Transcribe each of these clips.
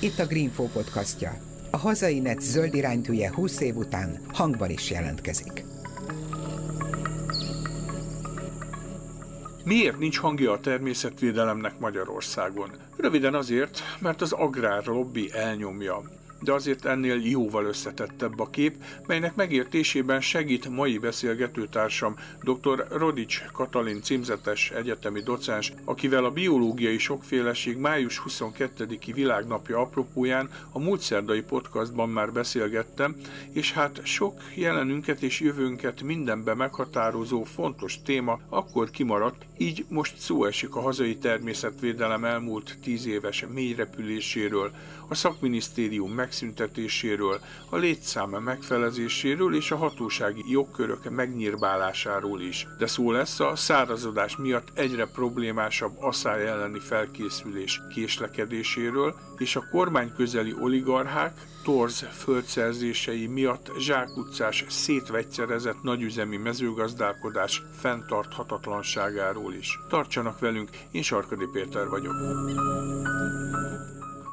Itt a Greenfo podcastja. A hazai net zöld iránytűje 20 év után hangban is jelentkezik. Miért nincs hangja a természetvédelemnek Magyarországon? Röviden azért, mert az agrárlobbi elnyomja de azért ennél jóval összetettebb a kép, melynek megértésében segít mai beszélgetőtársam dr. Rodics Katalin címzetes egyetemi docens, akivel a biológiai sokféleség május 22-i világnapja apropóján a múlt szerdai podcastban már beszélgettem, és hát sok jelenünket és jövőnket mindenbe meghatározó fontos téma akkor kimaradt, így most szó esik a hazai természetvédelem elmúlt tíz éves mélyrepüléséről, a szakminisztérium megszüntetéséről, a létszám megfelezéséről és a hatósági jogkörök megnyírbálásáról is. De szó lesz a szárazodás miatt egyre problémásabb asszály elleni felkészülés késlekedéséről, és a kormány közeli oligarchák torz földszerzései miatt zsákutcás szétvegyszerezett nagyüzemi mezőgazdálkodás fenntarthatatlanságáról is. Tartsanak velünk, én Sarkadi Péter vagyok.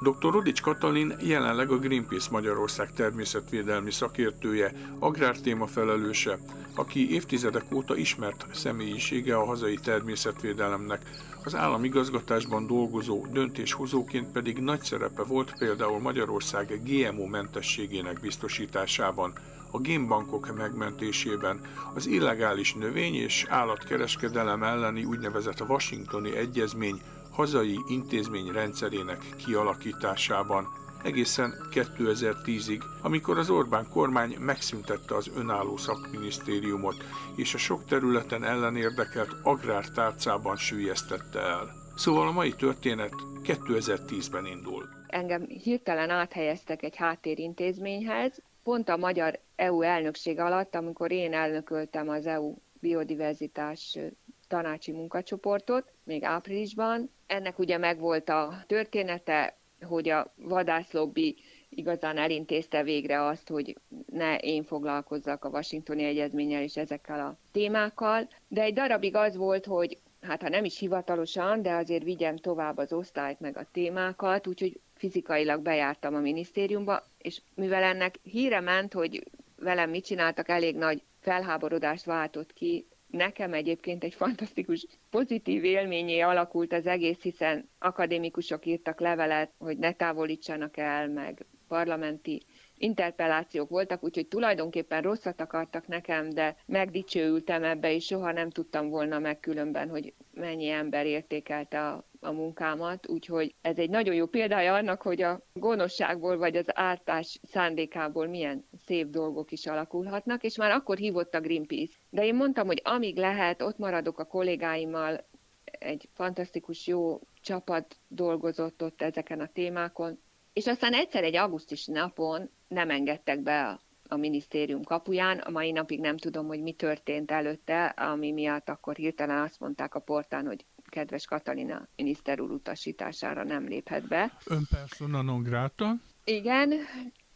Dr. Rodics Katalin jelenleg a Greenpeace Magyarország természetvédelmi szakértője, agrártéma felelőse, aki évtizedek óta ismert személyisége a hazai természetvédelemnek, az államigazgatásban dolgozó döntéshozóként pedig nagy szerepe volt például Magyarország GMO mentességének biztosításában, a génbankok megmentésében, az illegális növény- és állatkereskedelem elleni úgynevezett Washingtoni Egyezmény hazai intézmény rendszerének kialakításában, egészen 2010-ig, amikor az Orbán kormány megszüntette az önálló szakminisztériumot, és a sok területen ellenérdekelt agrártárcában sűjesztette el. Szóval a mai történet 2010-ben indul. Engem hirtelen áthelyeztek egy háttérintézményhez, pont a magyar EU elnökség alatt, amikor én elnököltem az EU biodiverzitás tanácsi munkacsoportot, még áprilisban. Ennek ugye megvolt a története, hogy a vadászlobbi igazán elintézte végre azt, hogy ne én foglalkozzak a Washingtoni Egyezménnyel és ezekkel a témákkal, de egy darabig az volt, hogy hát ha nem is hivatalosan, de azért vigyem tovább az osztályt meg a témákat, úgyhogy fizikailag bejártam a minisztériumba, és mivel ennek híre ment, hogy velem mit csináltak, elég nagy felháborodást váltott ki nekem egyébként egy fantasztikus pozitív élményé alakult az egész, hiszen akadémikusok írtak levelet, hogy ne távolítsanak el, meg parlamenti interpellációk voltak, úgyhogy tulajdonképpen rosszat akartak nekem, de megdicsőültem ebbe, és soha nem tudtam volna meg különben, hogy mennyi ember értékelte a, a munkámat, úgyhogy ez egy nagyon jó példája annak, hogy a gonoszságból vagy az ártás szándékából milyen szép dolgok is alakulhatnak, és már akkor hívott a Greenpeace. De én mondtam, hogy amíg lehet, ott maradok a kollégáimmal, egy fantasztikus jó csapat dolgozott ott ezeken a témákon, és aztán egyszer egy augusztus napon nem engedtek be a, a minisztérium kapuján. A mai napig nem tudom, hogy mi történt előtte, ami miatt akkor hirtelen azt mondták a portán, hogy kedves Katalina miniszter úr utasítására nem léphet be. Ön persona non grata? Igen,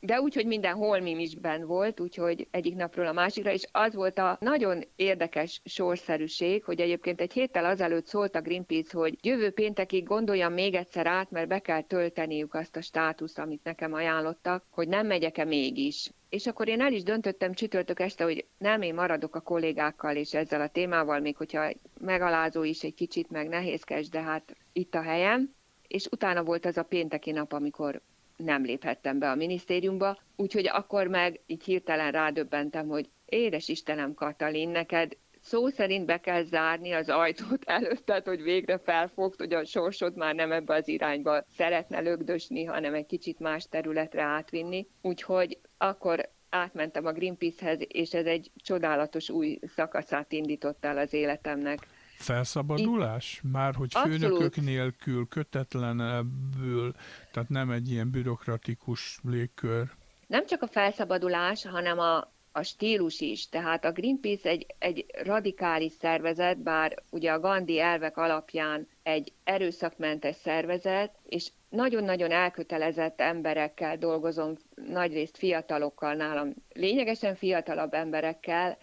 de úgy, hogy minden holmim is ben volt, úgyhogy egyik napról a másikra, és az volt a nagyon érdekes sorszerűség, hogy egyébként egy héttel azelőtt szólt a Greenpeace, hogy jövő péntekig gondoljam még egyszer át, mert be kell tölteniük azt a státuszt, amit nekem ajánlottak, hogy nem megyek-e mégis. És akkor én el is döntöttem csütörtök este, hogy nem én maradok a kollégákkal és ezzel a témával, még hogyha megalázó is egy kicsit, meg nehézkes, de hát itt a helyem. És utána volt az a pénteki nap, amikor nem léphettem be a minisztériumba, úgyhogy akkor meg így hirtelen rádöbbentem, hogy édes Istenem Katalin, neked szó szerint be kell zárni az ajtót előtted, hogy végre felfogd, hogy a sorsod már nem ebbe az irányba szeretne lögdösni, hanem egy kicsit más területre átvinni. Úgyhogy akkor átmentem a Greenpeace-hez, és ez egy csodálatos új szakaszát indított el az életemnek. Felszabadulás? Már hogy főnökök Abszolút. nélkül, kötetlenebbül, tehát nem egy ilyen bürokratikus légkör. Nem csak a felszabadulás, hanem a, a stílus is. Tehát a Greenpeace egy, egy radikális szervezet, bár ugye a Gandhi elvek alapján egy erőszakmentes szervezet, és nagyon-nagyon elkötelezett emberekkel dolgozom, nagyrészt fiatalokkal nálam, lényegesen fiatalabb emberekkel,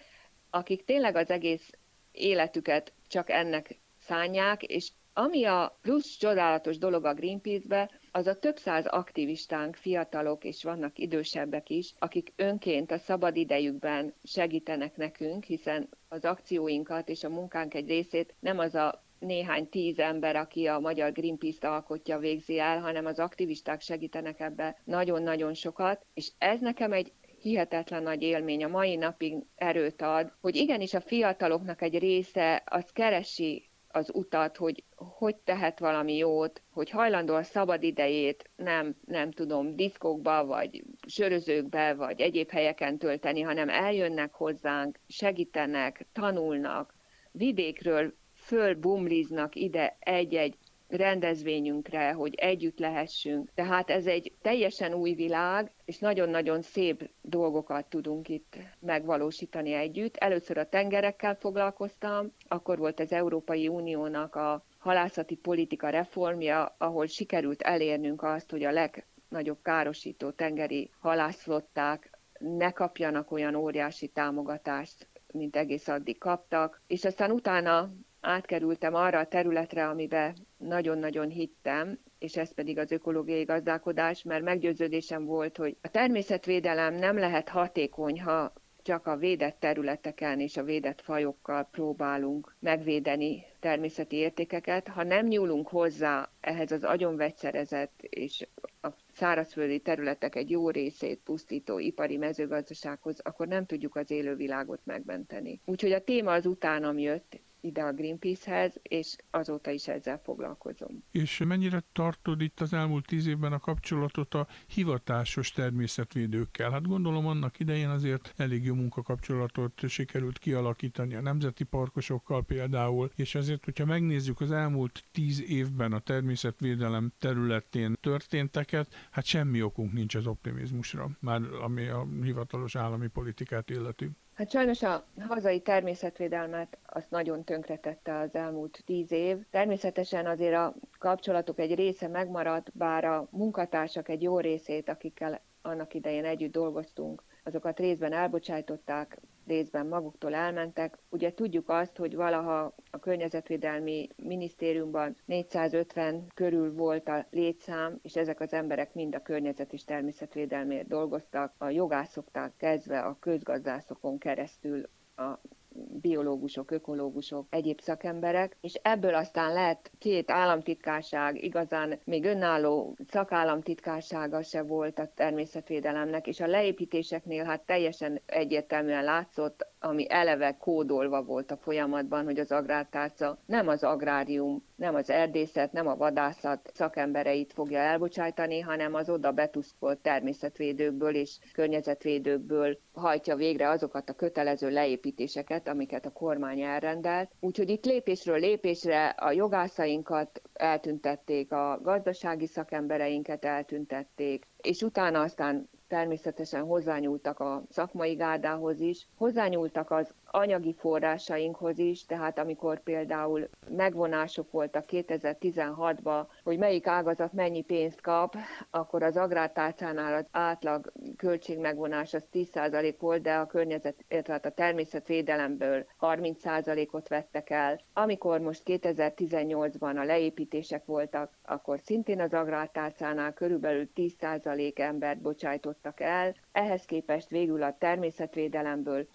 akik tényleg az egész életüket csak ennek szánják, és ami a plusz csodálatos dolog a Greenpeace-be, az a több száz aktivistánk, fiatalok, és vannak idősebbek is, akik önként a szabad idejükben segítenek nekünk, hiszen az akcióinkat és a munkánk egy részét nem az a néhány tíz ember, aki a magyar Greenpeace-t alkotja, végzi el, hanem az aktivisták segítenek ebbe nagyon-nagyon sokat, és ez nekem egy hihetetlen nagy élmény, a mai napig erőt ad, hogy igenis a fiataloknak egy része az keresi az utat, hogy hogy tehet valami jót, hogy hajlandó a szabad idejét nem, nem tudom, diszkokba, vagy sörözőkbe, vagy egyéb helyeken tölteni, hanem eljönnek hozzánk, segítenek, tanulnak, vidékről fölbumliznak ide egy-egy rendezvényünkre, hogy együtt lehessünk. Tehát ez egy teljesen új világ, és nagyon-nagyon szép dolgokat tudunk itt megvalósítani együtt. Először a tengerekkel foglalkoztam, akkor volt az Európai Uniónak a halászati politika reformja, ahol sikerült elérnünk azt, hogy a legnagyobb károsító tengeri halászflották ne kapjanak olyan óriási támogatást, mint egész addig kaptak. És aztán utána átkerültem arra a területre, amiben nagyon-nagyon hittem, és ez pedig az ökológiai gazdálkodás, mert meggyőződésem volt, hogy a természetvédelem nem lehet hatékony, ha csak a védett területeken és a védett fajokkal próbálunk megvédeni természeti értékeket, ha nem nyúlunk hozzá ehhez az agyonvegyszerezett és a szárazföldi területek egy jó részét pusztító ipari mezőgazdasághoz, akkor nem tudjuk az élővilágot megmenteni. Úgyhogy a téma az utánam jött, ide a Greenpeace-hez, és azóta is ezzel foglalkozom. És mennyire tartod itt az elmúlt tíz évben a kapcsolatot a hivatásos természetvédőkkel? Hát gondolom annak idején azért elég jó munkakapcsolatot sikerült kialakítani a nemzeti parkosokkal például, és ezért, hogyha megnézzük az elmúlt tíz évben a természetvédelem területén történteket, hát semmi okunk nincs az optimizmusra, már ami a hivatalos állami politikát illeti. Hát sajnos a hazai természetvédelmet azt nagyon tönkretette az elmúlt tíz év. Természetesen azért a kapcsolatok egy része megmaradt, bár a munkatársak egy jó részét, akikkel annak idején együtt dolgoztunk, azokat részben elbocsájtották, részben maguktól elmentek. Ugye tudjuk azt, hogy valaha a Környezetvédelmi Minisztériumban 450 körül volt a létszám, és ezek az emberek mind a környezet és természetvédelmért dolgoztak, a jogászoktól kezdve a közgazdászokon keresztül a biológusok, ökológusok, egyéb szakemberek, és ebből aztán lett két államtitkárság, igazán még önálló szakállamtitkársága se volt a természetvédelemnek, és a leépítéseknél hát teljesen egyértelműen látszott, ami eleve kódolva volt a folyamatban, hogy az agrártárca nem az agrárium, nem az erdészet, nem a vadászat szakembereit fogja elbocsájtani, hanem az oda betuszkolt természetvédőkből és környezetvédőkből hajtja végre azokat a kötelező leépítéseket, amiket a kormány elrendelt. Úgyhogy itt lépésről lépésre a jogászainkat eltüntették, a gazdasági szakembereinket eltüntették, és utána aztán természetesen hozzányúltak a szakmai gárdához is, hozzányúltak az anyagi forrásainkhoz is, tehát amikor például megvonások voltak 2016-ban, hogy melyik ágazat mennyi pénzt kap, akkor az agrártárcánál az átlag költségmegvonás az 10% volt, de a környezet, illetve hát a természetvédelemből 30%-ot vettek el. Amikor most 2018-ban a leépítések voltak, akkor szintén az agrártárcánál körülbelül 10% embert bocsájtottak el, ehhez képest végül a természetvédelemből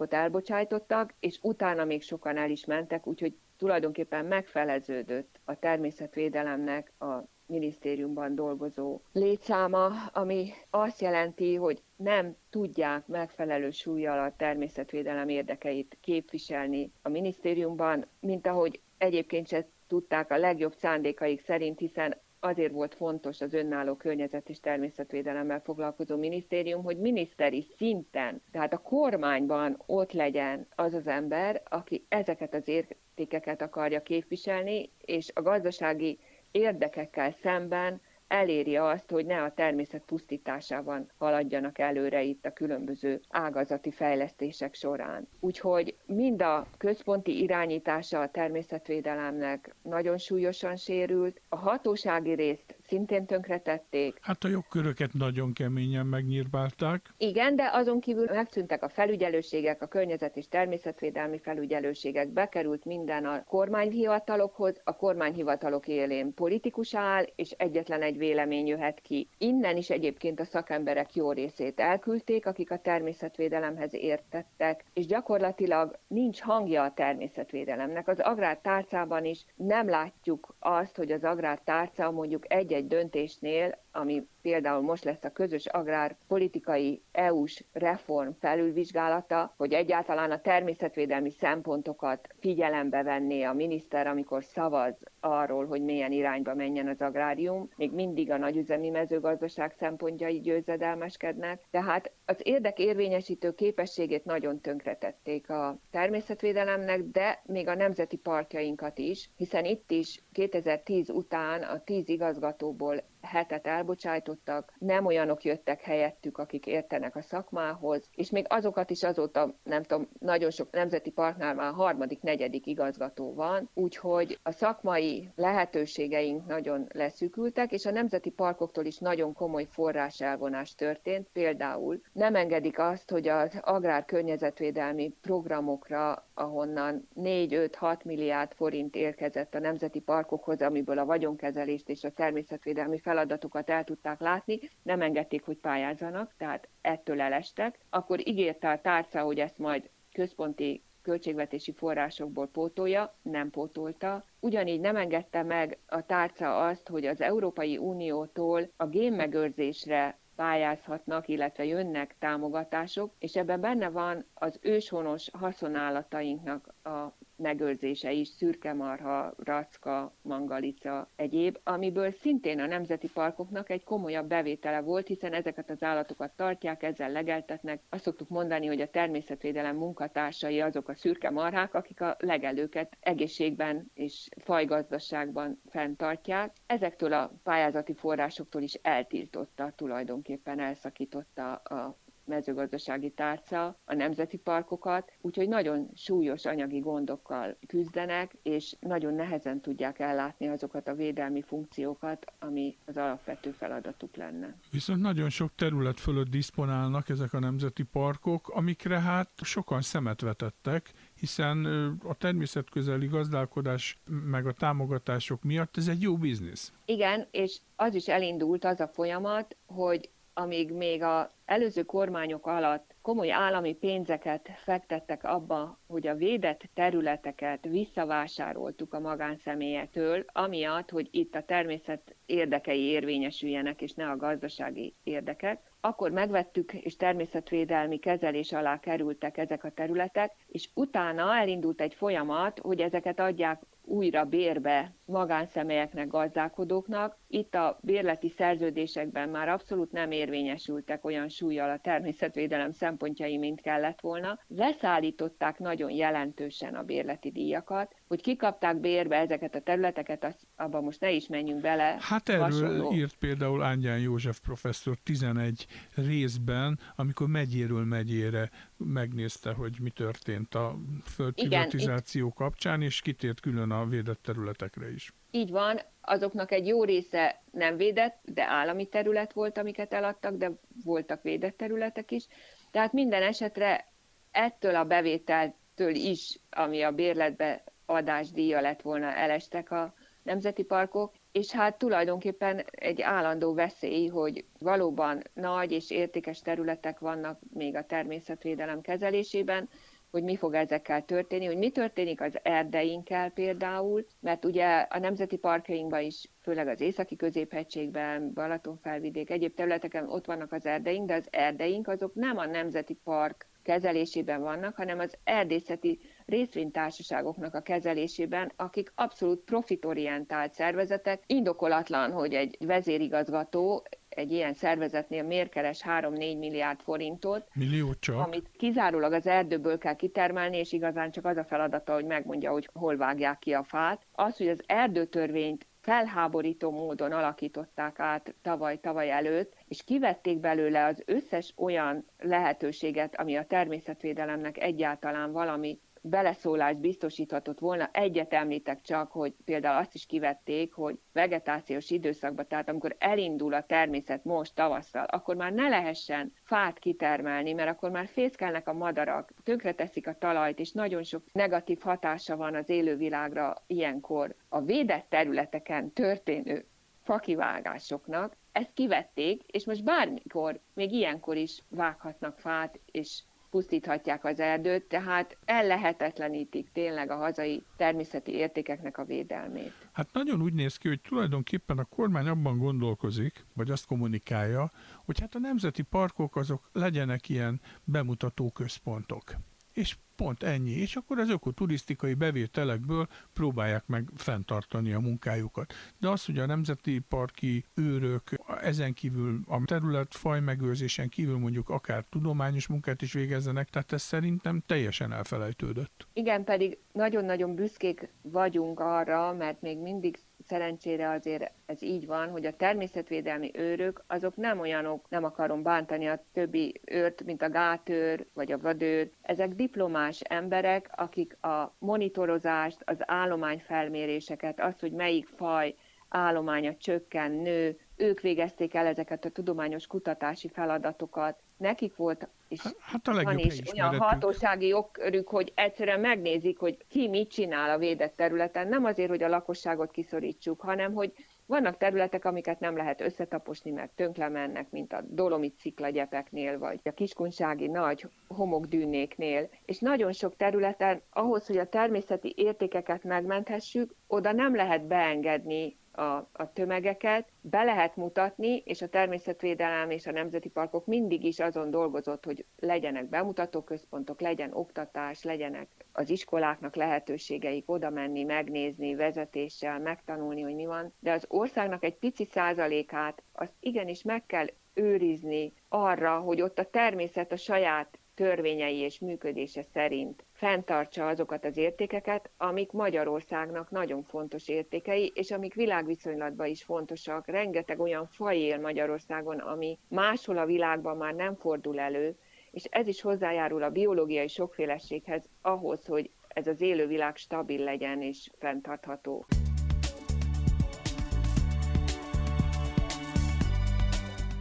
45%-ot elbocsájtottak, és utána még sokan el is mentek, úgyhogy tulajdonképpen megfeleződött a természetvédelemnek a minisztériumban dolgozó létszáma, ami azt jelenti, hogy nem tudják megfelelő súlyjal a természetvédelem érdekeit képviselni a minisztériumban, mint ahogy egyébként se tudták a legjobb szándékaik szerint, hiszen azért volt fontos az önálló környezet és természetvédelemmel foglalkozó minisztérium, hogy miniszteri szinten, tehát a kormányban ott legyen az az ember, aki ezeket az értékeket akarja képviselni, és a gazdasági érdekekkel szemben eléri azt, hogy ne a természet pusztításában haladjanak előre itt a különböző ágazati fejlesztések során. Úgyhogy mind a központi irányítása a természetvédelemnek nagyon súlyosan sérült, a hatósági részt szintén tönkretették. Hát a jogköröket nagyon keményen megnyírbálták. Igen, de azon kívül megszűntek a felügyelőségek, a környezet és természetvédelmi felügyelőségek, bekerült minden a kormányhivatalokhoz, a kormányhivatalok élén politikus áll, és egyetlen egy vélemény jöhet ki. Innen is egyébként a szakemberek jó részét elküldték, akik a természetvédelemhez értettek, és gyakorlatilag nincs hangja a természetvédelemnek. Az agrártárcában is nem látjuk azt, hogy az agrártárca mondjuk egy-egy döntésnél ami például most lesz a közös agrárpolitikai EU-s reform felülvizsgálata, hogy egyáltalán a természetvédelmi szempontokat figyelembe venné a miniszter, amikor szavaz arról, hogy milyen irányba menjen az agrárium. Még mindig a nagyüzemi mezőgazdaság szempontjai győzedelmeskednek, tehát az érdekérvényesítő képességét nagyon tönkretették a természetvédelemnek, de még a nemzeti parkjainkat is, hiszen itt is 2010 után a 10 igazgatóból hetet elbocsájtottak, nem olyanok jöttek helyettük, akik értenek a szakmához, és még azokat is azóta, nem tudom, nagyon sok nemzeti partnál már harmadik, negyedik igazgató van, úgyhogy a szakmai lehetőségeink nagyon leszűkültek, és a nemzeti parkoktól is nagyon komoly forráselvonás történt. Például nem engedik azt, hogy az agrár környezetvédelmi programokra, ahonnan 4-5-6 milliárd forint érkezett a nemzeti parkokhoz, amiből a vagyonkezelést és a természetvédelmi feladatokat el tudták látni, nem engedték, hogy pályázzanak, tehát ettől elestek. Akkor ígérte a tárca, hogy ezt majd központi költségvetési forrásokból pótolja, nem pótolta. Ugyanígy nem engedte meg a tárca azt, hogy az Európai Uniótól a génmegőrzésre pályázhatnak, illetve jönnek támogatások, és ebben benne van az őshonos haszonállatainknak a megőrzése is, szürkemarha, racka, mangalica, egyéb, amiből szintén a nemzeti parkoknak egy komolyabb bevétele volt, hiszen ezeket az állatokat tartják, ezzel legeltetnek. Azt szoktuk mondani, hogy a természetvédelem munkatársai azok a szürke marhák, akik a legelőket egészségben és fajgazdaságban fenntartják. Ezektől a pályázati forrásoktól is eltiltotta, tulajdonképpen elszakította a mezőgazdasági tárca, a nemzeti parkokat, úgyhogy nagyon súlyos anyagi gondokkal küzdenek, és nagyon nehezen tudják ellátni azokat a védelmi funkciókat, ami az alapvető feladatuk lenne. Viszont nagyon sok terület fölött diszponálnak ezek a nemzeti parkok, amikre hát sokan szemet vetettek, hiszen a természetközeli gazdálkodás meg a támogatások miatt ez egy jó biznisz. Igen, és az is elindult az a folyamat, hogy amíg még a előző kormányok alatt komoly állami pénzeket fektettek abba, hogy a védett területeket visszavásároltuk a magánszemélyektől, amiatt, hogy itt a természet érdekei érvényesüljenek, és ne a gazdasági érdekek, akkor megvettük, és természetvédelmi kezelés alá kerültek ezek a területek, és utána elindult egy folyamat, hogy ezeket adják újra bérbe magánszemélyeknek, gazdálkodóknak. Itt a bérleti szerződésekben már abszolút nem érvényesültek olyan súlyjal a természetvédelem szempontjai, mint kellett volna. Leszállították nagyon jelentősen a bérleti díjakat, hogy kikapták bérbe ezeket a területeket, azt, abban most ne is menjünk bele. Hát erről hasonló. írt például Ángyán József professzor 11 részben, amikor megyéről megyére megnézte, hogy mi történt a földprivatizáció kapcsán, és kitért külön a védett területekre is. Így van, azoknak egy jó része nem védett, de állami terület volt, amiket eladtak, de voltak védett területek is. Tehát minden esetre ettől a bevételtől is, ami a bérletbe adásdíja lett volna, elestek a nemzeti parkok, és hát tulajdonképpen egy állandó veszély, hogy valóban nagy és értékes területek vannak még a természetvédelem kezelésében, hogy mi fog ezekkel történni, hogy mi történik az erdeinkkel például, mert ugye a nemzeti parkjainkban is, főleg az északi középhegységben, Balatonfelvidék, egyéb területeken ott vannak az erdeink, de az erdeink azok nem a nemzeti park kezelésében vannak, hanem az erdészeti részvénytársaságoknak a kezelésében, akik abszolút profitorientált szervezetek. Indokolatlan, hogy egy vezérigazgató egy ilyen szervezetnél miért keres 3-4 milliárd forintot, Millió csak. amit kizárólag az erdőből kell kitermelni, és igazán csak az a feladata, hogy megmondja, hogy hol vágják ki a fát. Az, hogy az erdőtörvényt felháborító módon alakították át tavaly-tavaly előtt, és kivették belőle az összes olyan lehetőséget, ami a természetvédelemnek egyáltalán valami beleszólást biztosíthatott volna. Egyet említek csak, hogy például azt is kivették, hogy vegetációs időszakban, tehát amikor elindul a természet most tavasszal, akkor már ne lehessen fát kitermelni, mert akkor már fészkelnek a madarak, tönkreteszik a talajt, és nagyon sok negatív hatása van az élővilágra ilyenkor. A védett területeken történő fakivágásoknak ezt kivették, és most bármikor, még ilyenkor is vághatnak fát, és pusztíthatják az erdőt, tehát ellehetetlenítik tényleg a hazai természeti értékeknek a védelmét. Hát nagyon úgy néz ki, hogy tulajdonképpen a kormány abban gondolkozik, vagy azt kommunikálja, hogy hát a nemzeti parkok azok legyenek ilyen bemutató központok és pont ennyi. És akkor az ökoturisztikai bevételekből próbálják meg fenntartani a munkájukat. De az, hogy a nemzeti parki őrök ezen kívül a terület fajmegőrzésen kívül mondjuk akár tudományos munkát is végezzenek, tehát ez szerintem teljesen elfelejtődött. Igen, pedig nagyon-nagyon büszkék vagyunk arra, mert még mindig szerencsére azért ez így van, hogy a természetvédelmi őrök azok nem olyanok, nem akarom bántani a többi őrt, mint a gátőr vagy a vadőr. Ezek diplomás emberek, akik a monitorozást, az állományfelméréseket, azt, hogy melyik faj állománya csökken, nő, ők végezték el ezeket a tudományos kutatási feladatokat. Nekik volt és hát, hát a van is olyan hatósági jogkörük, hogy egyszerűen megnézik, hogy ki mit csinál a védett területen. Nem azért, hogy a lakosságot kiszorítsuk, hanem hogy vannak területek, amiket nem lehet összetaposni, mert tönkle mennek, mint a dolomit sziklagyepeknél, vagy a kiskunsági nagy homokdűnéknél. És nagyon sok területen ahhoz, hogy a természeti értékeket megmenthessük, oda nem lehet beengedni a, a tömegeket, be lehet mutatni, és a természetvédelem és a nemzeti parkok mindig is azon dolgozott, hogy legyenek bemutatóközpontok, legyen oktatás, legyenek az iskoláknak lehetőségeik oda menni, megnézni, vezetéssel, megtanulni, hogy mi van, de az országnak egy pici százalékát azt igenis meg kell őrizni arra, hogy ott a természet a saját törvényei és működése szerint fenntartsa azokat az értékeket, amik Magyarországnak nagyon fontos értékei, és amik világviszonylatban is fontosak. Rengeteg olyan faj él Magyarországon, ami máshol a világban már nem fordul elő, és ez is hozzájárul a biológiai sokféleséghez ahhoz, hogy ez az élővilág stabil legyen és fenntartható.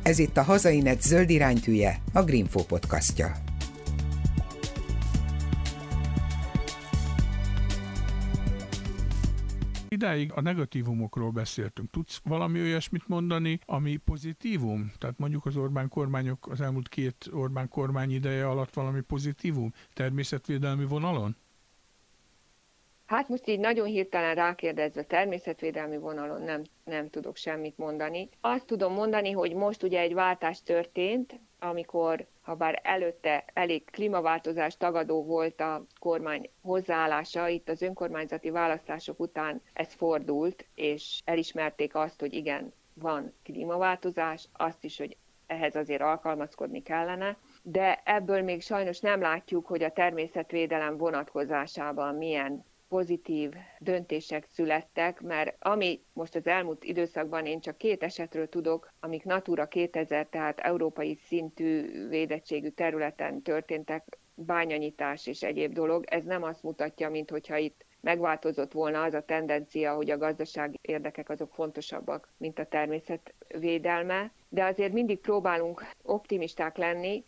Ez itt a Hazainet zöld iránytűje, a Greenfo podcastja. Idáig a negatívumokról beszéltünk. Tudsz valami olyasmit mondani, ami pozitívum? Tehát mondjuk az Orbán kormányok, az elmúlt két Orbán kormány ideje alatt valami pozitívum természetvédelmi vonalon? Hát most így nagyon hirtelen rákérdezve természetvédelmi vonalon nem, nem tudok semmit mondani. Azt tudom mondani, hogy most ugye egy váltás történt, amikor ha bár előtte elég klímaváltozás tagadó volt a kormány hozzáállása, itt az önkormányzati választások után ez fordult, és elismerték azt, hogy igen, van klímaváltozás, azt is, hogy ehhez azért alkalmazkodni kellene, de ebből még sajnos nem látjuk, hogy a természetvédelem vonatkozásában milyen pozitív döntések születtek, mert ami most az elmúlt időszakban én csak két esetről tudok, amik Natura 2000, tehát európai szintű védettségű területen történtek, bányanyítás és egyéb dolog, ez nem azt mutatja, mint hogyha itt megváltozott volna az a tendencia, hogy a gazdasági érdekek azok fontosabbak, mint a természet védelme, de azért mindig próbálunk optimisták lenni,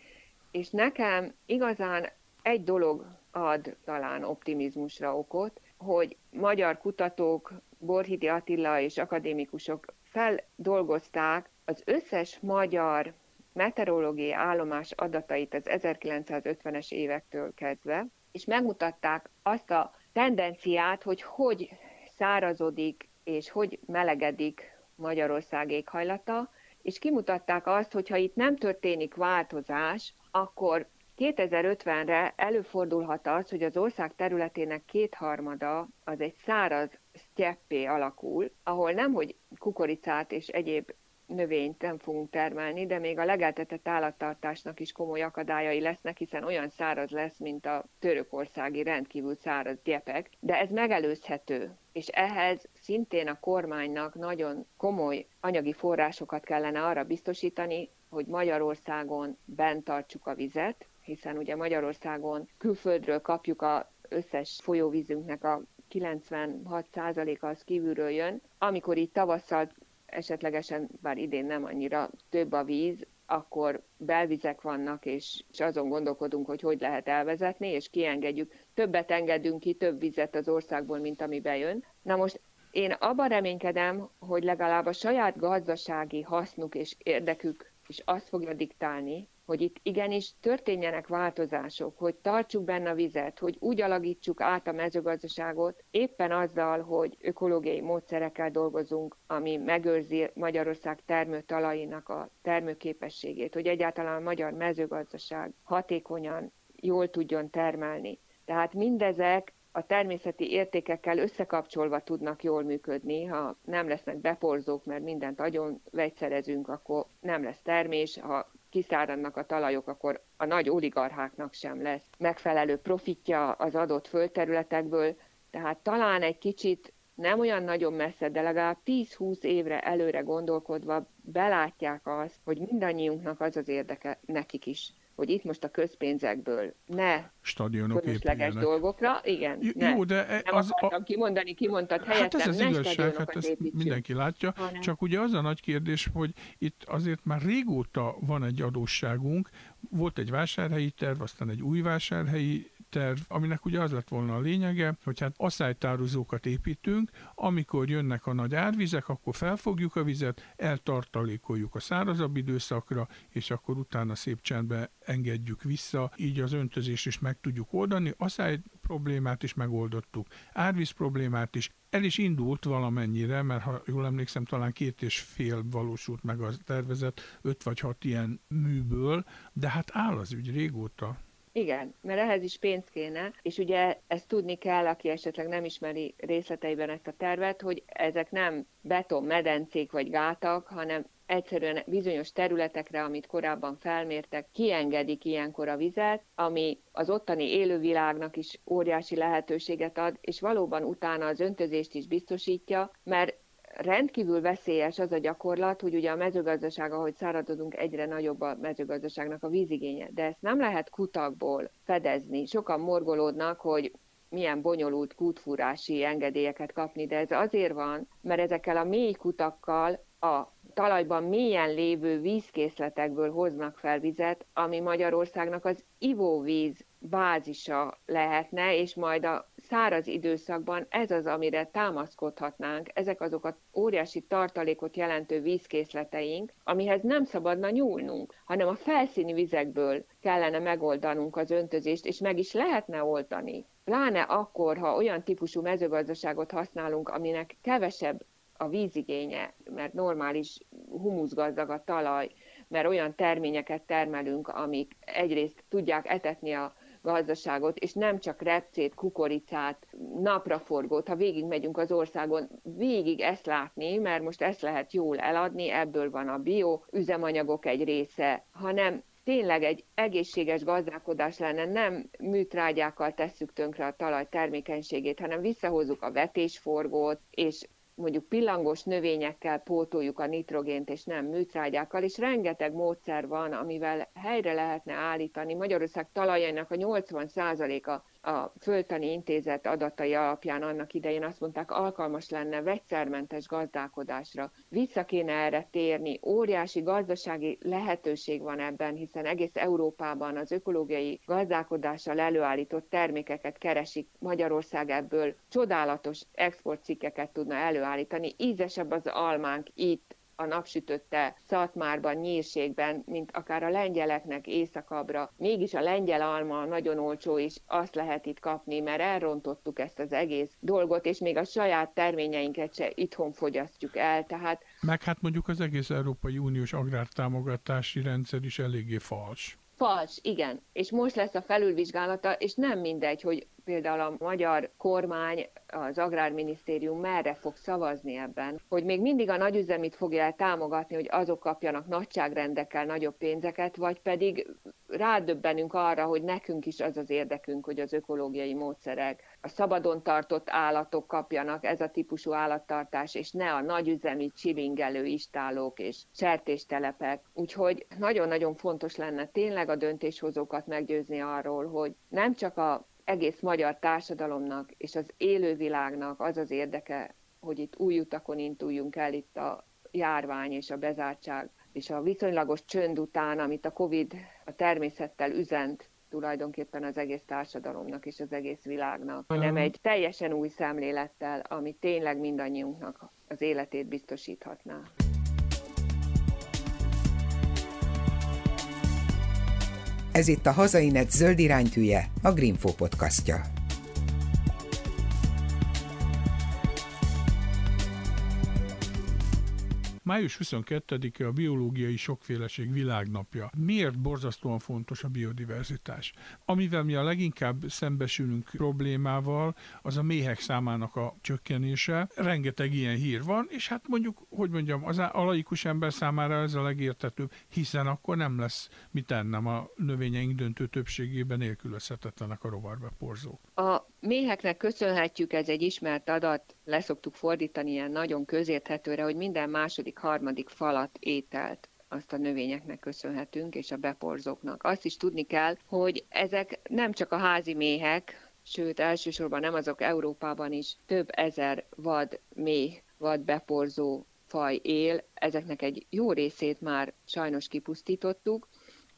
és nekem igazán egy dolog ad talán optimizmusra okot, hogy magyar kutatók, Borhidi Attila és akadémikusok feldolgozták az összes magyar meteorológiai állomás adatait az 1950-es évektől kezdve, és megmutatták azt a tendenciát, hogy hogy szárazodik és hogy melegedik Magyarország éghajlata, és kimutatták azt, hogy ha itt nem történik változás, akkor 2050-re előfordulhat az, hogy az ország területének kétharmada az egy száraz sztyeppé alakul, ahol nem, hogy kukoricát és egyéb növényt nem fogunk termelni, de még a legeltetett állattartásnak is komoly akadályai lesznek, hiszen olyan száraz lesz, mint a törökországi rendkívül száraz gyepek, de ez megelőzhető, és ehhez szintén a kormánynak nagyon komoly anyagi forrásokat kellene arra biztosítani, hogy Magyarországon bent tartsuk a vizet, hiszen ugye Magyarországon külföldről kapjuk a összes folyóvízünknek a 96%-a az kívülről jön. Amikor így tavasszal esetlegesen, bár idén nem annyira több a víz, akkor belvizek vannak, és, és azon gondolkodunk, hogy hogy lehet elvezetni, és kiengedjük. Többet engedünk ki, több vizet az országból, mint ami bejön. Na most én abban reménykedem, hogy legalább a saját gazdasági hasznuk és érdekük is azt fogja diktálni, hogy itt igenis történjenek változások, hogy tartsuk benne a vizet, hogy úgy alakítsuk át a mezőgazdaságot, éppen azzal, hogy ökológiai módszerekkel dolgozunk, ami megőrzi Magyarország termőtalainak a termőképességét, hogy egyáltalán a magyar mezőgazdaság hatékonyan, jól tudjon termelni. Tehát mindezek a természeti értékekkel összekapcsolva tudnak jól működni, ha nem lesznek beporzók, mert mindent agyon vegyszerezünk, akkor nem lesz termés, ha kiszáradnak a talajok, akkor a nagy oligarcháknak sem lesz megfelelő profitja az adott földterületekből, tehát talán egy kicsit nem olyan nagyon messze, de legalább 10-20 évre előre gondolkodva belátják azt, hogy mindannyiunknak az az érdeke nekik is, hogy itt most a közpénzekből ne stadionok fölösleges dolgokra, igen, J- ne. Jó, de nem az akartam a... kimondani, kimondtad helyettem, Hát ez az ne igazság, hát ezt építsünk. mindenki látja, hanem... csak ugye az a nagy kérdés, hogy itt azért már régóta van egy adósságunk, volt egy vásárhelyi terv, aztán egy új vásárhelyi terv, aminek ugye az lett volna a lényege, hogy hát asszálytározókat építünk, amikor jönnek a nagy árvizek, akkor felfogjuk a vizet, eltartalékoljuk a szárazabb időszakra, és akkor utána szép csendbe engedjük vissza, így az öntözést is meg tudjuk oldani, asszály problémát is megoldottuk, árvíz problémát is, el is indult valamennyire, mert ha jól emlékszem, talán két és fél valósult meg a tervezet, öt vagy hat ilyen műből, de hát áll az ügy régóta. Igen, mert ehhez is pénz kéne, és ugye ezt tudni kell, aki esetleg nem ismeri részleteiben ezt a tervet, hogy ezek nem beton medencék vagy gátak, hanem egyszerűen bizonyos területekre, amit korábban felmértek, kiengedik ilyenkor a vizet, ami az ottani élővilágnak is óriási lehetőséget ad, és valóban utána az öntözést is biztosítja, mert rendkívül veszélyes az a gyakorlat, hogy ugye a mezőgazdaság, ahogy száradodunk, egyre nagyobb a mezőgazdaságnak a vízigénye, de ezt nem lehet kutakból fedezni. Sokan morgolódnak, hogy milyen bonyolult kútfúrási engedélyeket kapni, de ez azért van, mert ezekkel a mély kutakkal a talajban mélyen lévő vízkészletekből hoznak fel vizet, ami Magyarországnak az ivóvíz bázisa lehetne, és majd a száraz időszakban ez az, amire támaszkodhatnánk, ezek azok a óriási tartalékot jelentő vízkészleteink, amihez nem szabadna nyúlnunk, hanem a felszíni vizekből kellene megoldanunk az öntözést, és meg is lehetne oltani. Pláne akkor, ha olyan típusú mezőgazdaságot használunk, aminek kevesebb a vízigénye, mert normális humuszgazdag a talaj, mert olyan terményeket termelünk, amik egyrészt tudják etetni a gazdaságot, és nem csak repcét, kukoricát, napraforgót, ha végig megyünk az országon, végig ezt látni, mert most ezt lehet jól eladni, ebből van a bio üzemanyagok egy része, hanem tényleg egy egészséges gazdálkodás lenne, nem műtrágyákkal tesszük tönkre a talaj termékenységét, hanem visszahozzuk a vetésforgót, és mondjuk pillangos növényekkel pótoljuk a nitrogént, és nem műtrágyákkal, és rengeteg módszer van, amivel helyre lehetne állítani. Magyarország talajainak a 80%-a a Földtani Intézet adatai alapján annak idején azt mondták, alkalmas lenne vegyszermentes gazdálkodásra. Vissza kéne erre térni, óriási gazdasági lehetőség van ebben, hiszen egész Európában az ökológiai gazdálkodással előállított termékeket keresik. Magyarország ebből csodálatos exportcikkeket tudna előállítani. Ízesebb az almánk itt, a napsütötte Szatmárban, Nyírségben, mint akár a lengyeleknek északabbra. Mégis a lengyel alma nagyon olcsó, és azt lehet itt kapni, mert elrontottuk ezt az egész dolgot, és még a saját terményeinket se itthon fogyasztjuk el. Tehát... Meg hát mondjuk az egész Európai Uniós agrártámogatási rendszer is eléggé fals. Fals, igen. És most lesz a felülvizsgálata, és nem mindegy, hogy például a magyar kormány, az Agrárminisztérium merre fog szavazni ebben, hogy még mindig a nagyüzemit fogja el támogatni, hogy azok kapjanak nagyságrendekkel nagyobb pénzeket, vagy pedig rádöbbenünk arra, hogy nekünk is az az érdekünk, hogy az ökológiai módszerek, a szabadon tartott állatok kapjanak ez a típusú állattartás, és ne a nagyüzemi csilingelő istálók és sertéstelepek. Úgyhogy nagyon-nagyon fontos lenne tényleg a döntéshozókat meggyőzni arról, hogy nem csak a egész magyar társadalomnak és az élővilágnak az az érdeke, hogy itt új utakon intuljunk el itt a járvány és a bezártság és a viszonylagos csönd után, amit a Covid a természettel üzent tulajdonképpen az egész társadalomnak és az egész világnak, hanem egy teljesen új szemlélettel, ami tényleg mindannyiunknak az életét biztosíthatná. Ez itt a Hazainet zöld iránytűje, a Greenfo podcastja. Május 22-e a biológiai sokféleség világnapja. Miért borzasztóan fontos a biodiverzitás? Amivel mi a leginkább szembesülünk problémával, az a méhek számának a csökkenése. Rengeteg ilyen hír van, és hát mondjuk, hogy mondjam, az a ember számára ez a legértetőbb, hiszen akkor nem lesz mit ennem a növényeink döntő többségében nélkülözhetetlenek a rovarbeporzók. A méheknek köszönhetjük, ez egy ismert adat, leszoktuk fordítani ilyen nagyon közérthetőre, hogy minden második, harmadik falat ételt azt a növényeknek köszönhetünk, és a beporzóknak. Azt is tudni kell, hogy ezek nem csak a házi méhek, sőt elsősorban nem azok Európában is, több ezer vad méh, vad beporzó faj él, ezeknek egy jó részét már sajnos kipusztítottuk.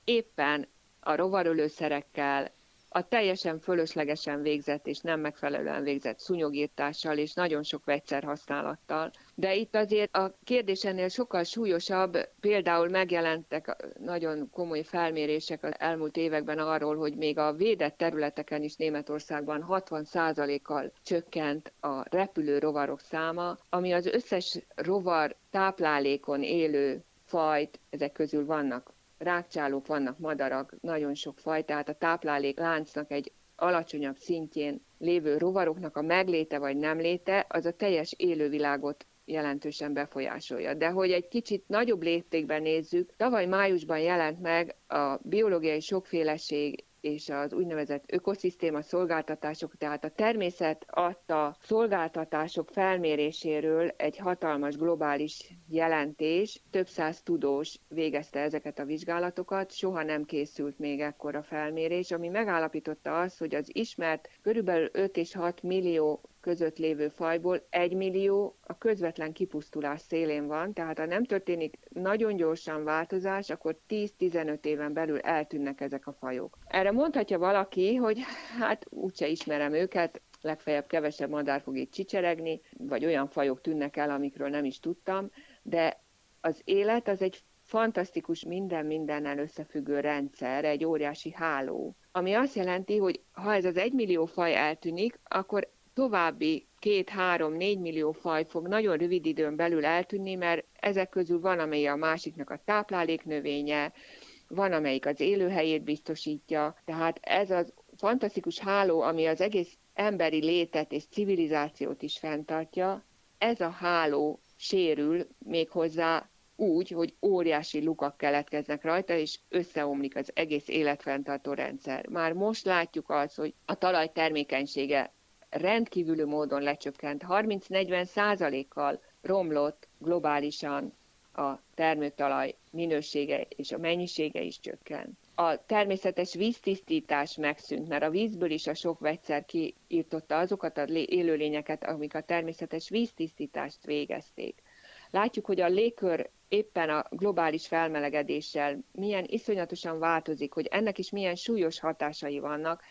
Éppen a rovarölőszerekkel, a teljesen fölöslegesen végzett és nem megfelelően végzett szúnyogírtással és nagyon sok vegyszer használattal. De itt azért a kérdés ennél sokkal súlyosabb, például megjelentek nagyon komoly felmérések az elmúlt években arról, hogy még a védett területeken is Németországban 60%-kal csökkent a repülő rovarok száma, ami az összes rovar táplálékon élő fajt, ezek közül vannak rákcsálók vannak, madarak, nagyon sok faj, tehát a táplálék láncnak egy alacsonyabb szintjén lévő rovaroknak a megléte vagy nem léte, az a teljes élővilágot jelentősen befolyásolja. De hogy egy kicsit nagyobb léptékben nézzük, tavaly májusban jelent meg a biológiai sokféleség és az úgynevezett ökoszisztéma szolgáltatások, tehát a természet adta szolgáltatások felméréséről egy hatalmas globális jelentés, több száz tudós végezte ezeket a vizsgálatokat, soha nem készült még ekkora felmérés, ami megállapította azt, hogy az ismert körülbelül 5 és 6 millió között lévő fajból 1 millió a közvetlen kipusztulás szélén van, tehát ha nem történik nagyon gyorsan változás, akkor 10-15 éven belül eltűnnek ezek a fajok. Erre mondhatja valaki, hogy hát úgyse ismerem őket, legfeljebb kevesebb madár fog itt csicseregni, vagy olyan fajok tűnnek el, amikről nem is tudtam, de az élet az egy fantasztikus minden mindennel összefüggő rendszer, egy óriási háló, ami azt jelenti, hogy ha ez az egymillió faj eltűnik, akkor további két-három-négy millió faj fog nagyon rövid időn belül eltűnni, mert ezek közül van, amely a másiknak a tápláléknövénye, van, amelyik az élőhelyét biztosítja, tehát ez az fantasztikus háló, ami az egész emberi létet és civilizációt is fenntartja, ez a háló sérül méghozzá úgy, hogy óriási lukak keletkeznek rajta, és összeomlik az egész életfenntartó rendszer. Már most látjuk azt, hogy a talaj termékenysége rendkívüli módon lecsökkent, 30-40 százalékkal romlott globálisan a termőtalaj minősége és a mennyisége is csökkent. A természetes víztisztítás megszűnt, mert a vízből is a sok vegyszer kiirtotta azokat az élőlényeket, amik a természetes víztisztítást végezték. Látjuk, hogy a légkör éppen a globális felmelegedéssel milyen iszonyatosan változik, hogy ennek is milyen súlyos hatásai vannak,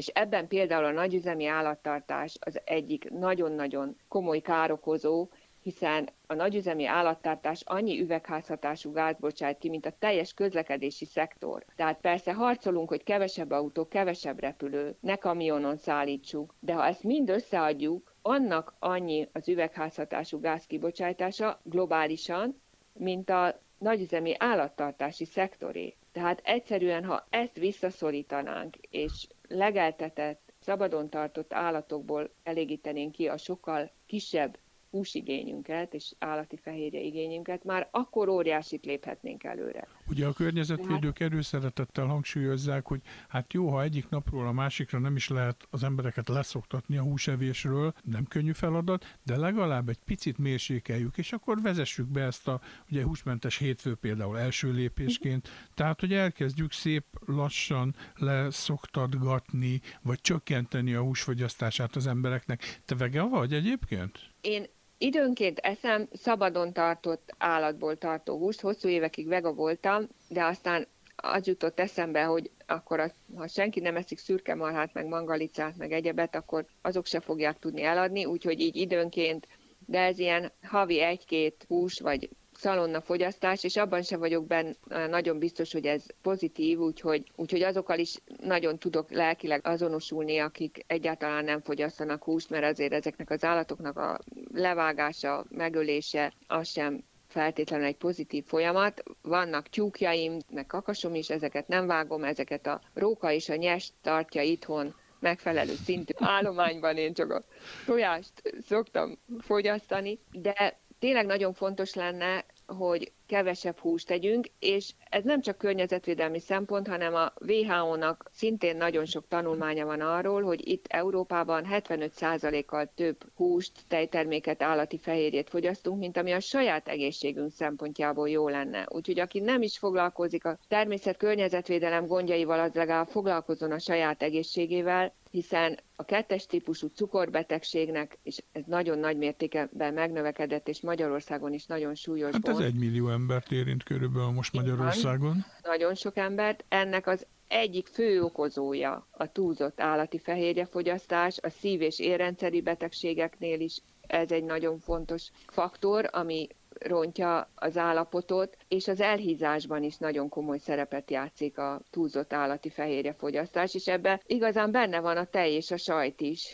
és ebben például a nagyüzemi állattartás az egyik nagyon-nagyon komoly károkozó, hiszen a nagyüzemi állattartás annyi üvegházhatású gáz bocsát ki, mint a teljes közlekedési szektor. Tehát persze harcolunk, hogy kevesebb autó, kevesebb repülő, ne kamionon szállítsuk, de ha ezt mind összeadjuk, annak annyi az üvegházhatású gáz kibocsátása globálisan, mint a nagyüzemi állattartási szektoré. Tehát egyszerűen, ha ezt visszaszorítanánk, és legeltetett, szabadon tartott állatokból elégítenénk ki a sokkal kisebb húsigényünket és állati fehérje igényünket, már akkor óriásit léphetnénk előre. Ugye a környezetvédők erőszeretettel hangsúlyozzák, hogy hát jó, ha egyik napról a másikra nem is lehet az embereket leszoktatni a húsevésről, nem könnyű feladat, de legalább egy picit mérsékeljük, és akkor vezessük be ezt a ugye húsmentes hétfő például első lépésként, tehát hogy elkezdjük szép lassan leszoktatgatni, vagy csökkenteni a húsfogyasztását az embereknek. Te vege vagy egyébként? Én Időnként eszem szabadon tartott állatból tartó húst, hosszú évekig vega voltam, de aztán az jutott eszembe, hogy akkor az, ha senki nem eszik szürke marhát, meg mangalicát, meg egyebet, akkor azok se fogják tudni eladni, úgyhogy így időnként, de ez ilyen havi egy-két hús, vagy szalonna fogyasztás, és abban sem vagyok benne nagyon biztos, hogy ez pozitív, úgyhogy, úgyhogy azokkal is nagyon tudok lelkileg azonosulni, akik egyáltalán nem fogyasztanak húst, mert azért ezeknek az állatoknak a levágása, megölése, az sem feltétlenül egy pozitív folyamat. Vannak tyúkjaim, meg kakasom is, ezeket nem vágom, ezeket a róka és a nyest tartja itthon megfelelő szintű állományban, én csak a tojást szoktam fogyasztani, de tényleg nagyon fontos lenne, hogy kevesebb húst tegyünk, és ez nem csak környezetvédelmi szempont, hanem a WHO-nak szintén nagyon sok tanulmánya van arról, hogy itt Európában 75%-kal több húst, tejterméket, állati fehérjét fogyasztunk, mint ami a saját egészségünk szempontjából jó lenne. Úgyhogy aki nem is foglalkozik a természet környezetvédelem gondjaival, az legalább foglalkozon a saját egészségével, hiszen a kettes típusú cukorbetegségnek, és ez nagyon nagy mértékben megnövekedett, és Magyarországon is nagyon súlyos Hát ez egy millió embert érint körülbelül most Magyarországon. Nagyon sok embert. Ennek az egyik fő okozója a túlzott állati fehérjefogyasztás, a szív- és érrendszeri betegségeknél is ez egy nagyon fontos faktor, ami rontja az állapotot, és az elhízásban is nagyon komoly szerepet játszik a túlzott állati fehérjefogyasztás, és ebben igazán benne van a tej és a sajt is.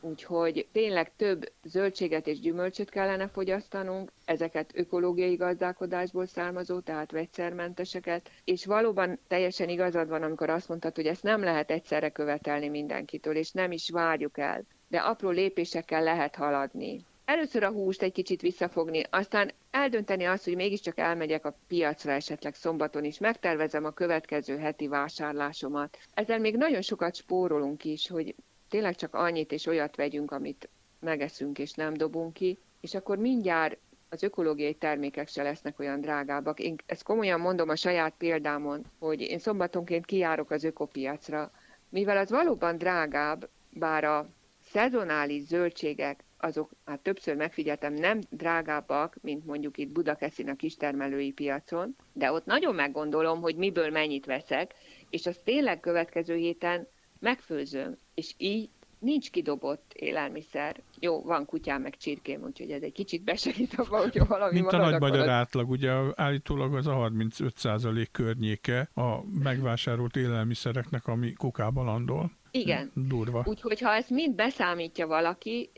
Úgyhogy tényleg több zöldséget és gyümölcsöt kellene fogyasztanunk, ezeket ökológiai gazdálkodásból származó, tehát vegyszermenteseket, és valóban teljesen igazad van, amikor azt mondtad, hogy ezt nem lehet egyszerre követelni mindenkitől, és nem is várjuk el, de apró lépésekkel lehet haladni. Először a húst egy kicsit visszafogni, aztán eldönteni azt, hogy mégiscsak elmegyek a piacra esetleg szombaton is, megtervezem a következő heti vásárlásomat. Ezzel még nagyon sokat spórolunk is, hogy tényleg csak annyit és olyat vegyünk, amit megeszünk és nem dobunk ki, és akkor mindjárt az ökológiai termékek se lesznek olyan drágábbak. Én ezt komolyan mondom a saját példámon, hogy én szombatonként kijárok az ökopiacra, mivel az valóban drágább, bár a szezonális zöldségek azok hát többször megfigyeltem, nem drágábbak, mint mondjuk itt Budakeszin a kistermelői piacon, de ott nagyon meggondolom, hogy miből mennyit veszek, és azt tényleg következő héten megfőzöm, és így nincs kidobott élelmiszer. Jó, van kutyám meg csirkém, úgyhogy ez egy kicsit besegít abban, hogy valami Mint a nagy magyar átlag, ugye állítólag az a 35% környéke a megvásárolt élelmiszereknek, ami kukába landol. Igen. Durva. Úgyhogy ha ezt mind beszámítja valaki,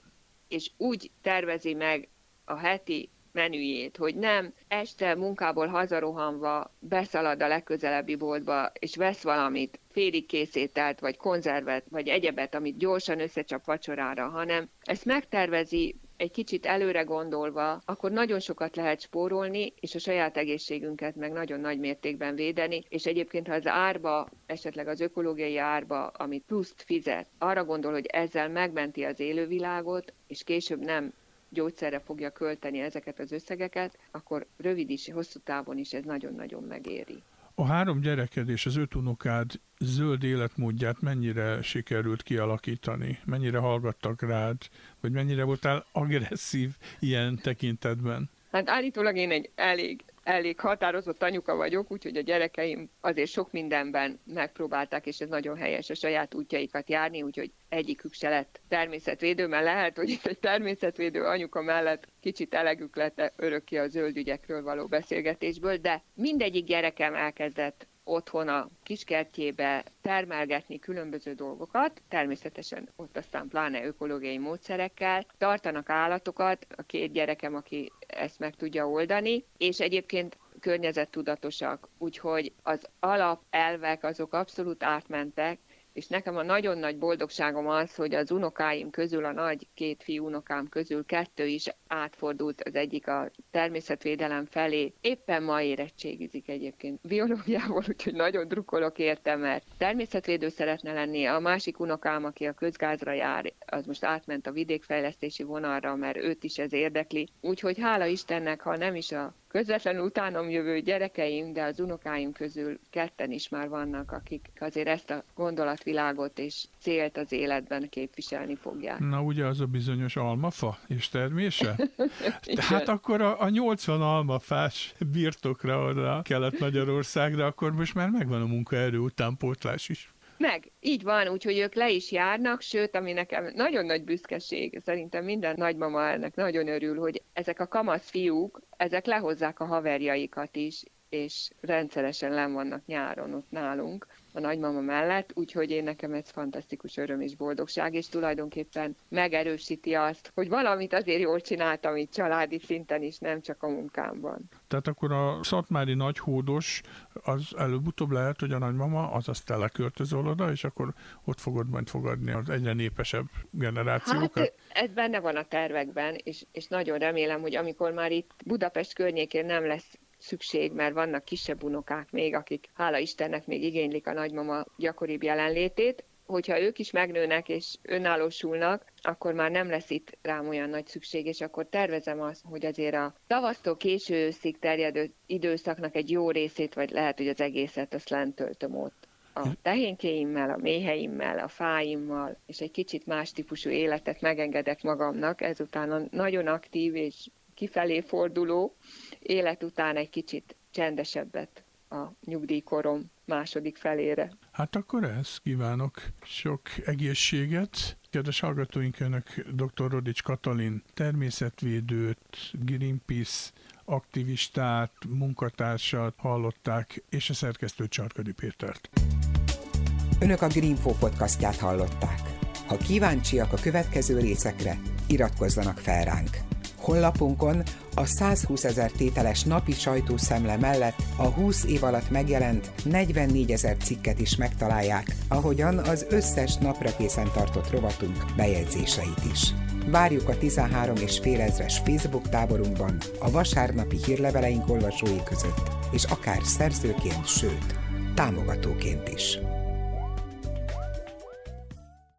és úgy tervezi meg a heti menüjét, hogy nem este munkából hazarohanva beszalad a legközelebbi boltba, és vesz valamit, félig készételt, vagy konzervet, vagy egyebet, amit gyorsan összecsap vacsorára, hanem ezt megtervezi egy kicsit előre gondolva, akkor nagyon sokat lehet spórolni, és a saját egészségünket meg nagyon nagy mértékben védeni, és egyébként ha az árba, esetleg az ökológiai árba, amit pluszt fizet, arra gondol, hogy ezzel megmenti az élővilágot, és később nem gyógyszerre fogja költeni ezeket az összegeket, akkor rövid is, hosszú távon is ez nagyon-nagyon megéri. A három gyereked és az öt unokád zöld életmódját mennyire sikerült kialakítani? Mennyire hallgattak rád? Vagy mennyire voltál agresszív ilyen tekintetben? Hát állítólag én egy elég elég határozott anyuka vagyok, úgyhogy a gyerekeim azért sok mindenben megpróbálták, és ez nagyon helyes a saját útjaikat járni, úgyhogy egyikük se lett természetvédő, mert lehet, hogy itt egy természetvédő anyuka mellett kicsit elegük lett örökké a zöld ügyekről való beszélgetésből, de mindegyik gyerekem elkezdett otthon a kiskertjébe termelgetni különböző dolgokat, természetesen ott aztán pláne ökológiai módszerekkel, tartanak állatokat, a két gyerekem, aki ezt meg tudja oldani, és egyébként környezettudatosak, úgyhogy az alapelvek azok abszolút átmentek, és nekem a nagyon nagy boldogságom az, hogy az unokáim közül, a nagy két fiú unokám közül kettő is átfordult, az egyik a természetvédelem felé. Éppen ma érettségizik egyébként biológiával, úgyhogy nagyon drukkolok érte, mert természetvédő szeretne lenni. A másik unokám, aki a közgázra jár, az most átment a vidékfejlesztési vonalra, mert őt is ez érdekli. Úgyhogy hála Istennek, ha nem is a közvetlenül utánom jövő gyerekeim, de az unokáim közül ketten is már vannak, akik azért ezt a gondolatvilágot és célt az életben képviselni fogják. Na ugye az a bizonyos almafa és termése? Tehát akkor a, a 80 almafás birtokra oda Kelet-Magyarországra, akkor most már megvan a munkaerő utánpótlás is. Meg, így van, úgyhogy ők le is járnak, sőt, ami nekem nagyon nagy büszkeség, szerintem minden nagymama ennek nagyon örül, hogy ezek a kamasz fiúk, ezek lehozzák a haverjaikat is, és rendszeresen len vannak nyáron ott nálunk a nagymama mellett, úgyhogy én nekem ez fantasztikus öröm és boldogság, és tulajdonképpen megerősíti azt, hogy valamit azért jól csináltam itt családi szinten is, nem csak a munkámban. Tehát akkor a szatmári nagyhódos az előbb-utóbb lehet, hogy a nagymama az azt teleköltözöl oda, és akkor ott fogod majd fogadni az egyre népesebb generációkat? Hát ez benne van a tervekben, és, és nagyon remélem, hogy amikor már itt Budapest környékén nem lesz szükség, mert vannak kisebb unokák még, akik hála Istennek még igénylik a nagymama gyakoribb jelenlétét, hogyha ők is megnőnek és önállósulnak, akkor már nem lesz itt rám olyan nagy szükség, és akkor tervezem azt, hogy azért a tavasztól késő őszig terjedő időszaknak egy jó részét, vagy lehet, hogy az egészet, azt lent töltöm ott. A tehénkéimmel, a méheimmel, a fáimmal, és egy kicsit más típusú életet megengedek magamnak, ezután nagyon aktív és kifelé forduló élet után egy kicsit csendesebbet a nyugdíjkorom második felére. Hát akkor ezt kívánok sok egészséget. Kedves hallgatóink, önök dr. Rodics Katalin természetvédőt, Greenpeace aktivistát, munkatársat hallották, és a szerkesztő Csarkadi Pétert. Önök a Greenfo podcastját hallották. Ha kíváncsiak a következő részekre, iratkozzanak fel ránk. Honlapunkon a 120 ezer tételes napi sajtószemle mellett a 20 év alatt megjelent 44 ezer cikket is megtalálják, ahogyan az összes napra készen tartott rovatunk bejegyzéseit is. Várjuk a 13 és fél ezres Facebook táborunkban, a vasárnapi hírleveleink olvasói között, és akár szerzőként, sőt, támogatóként is.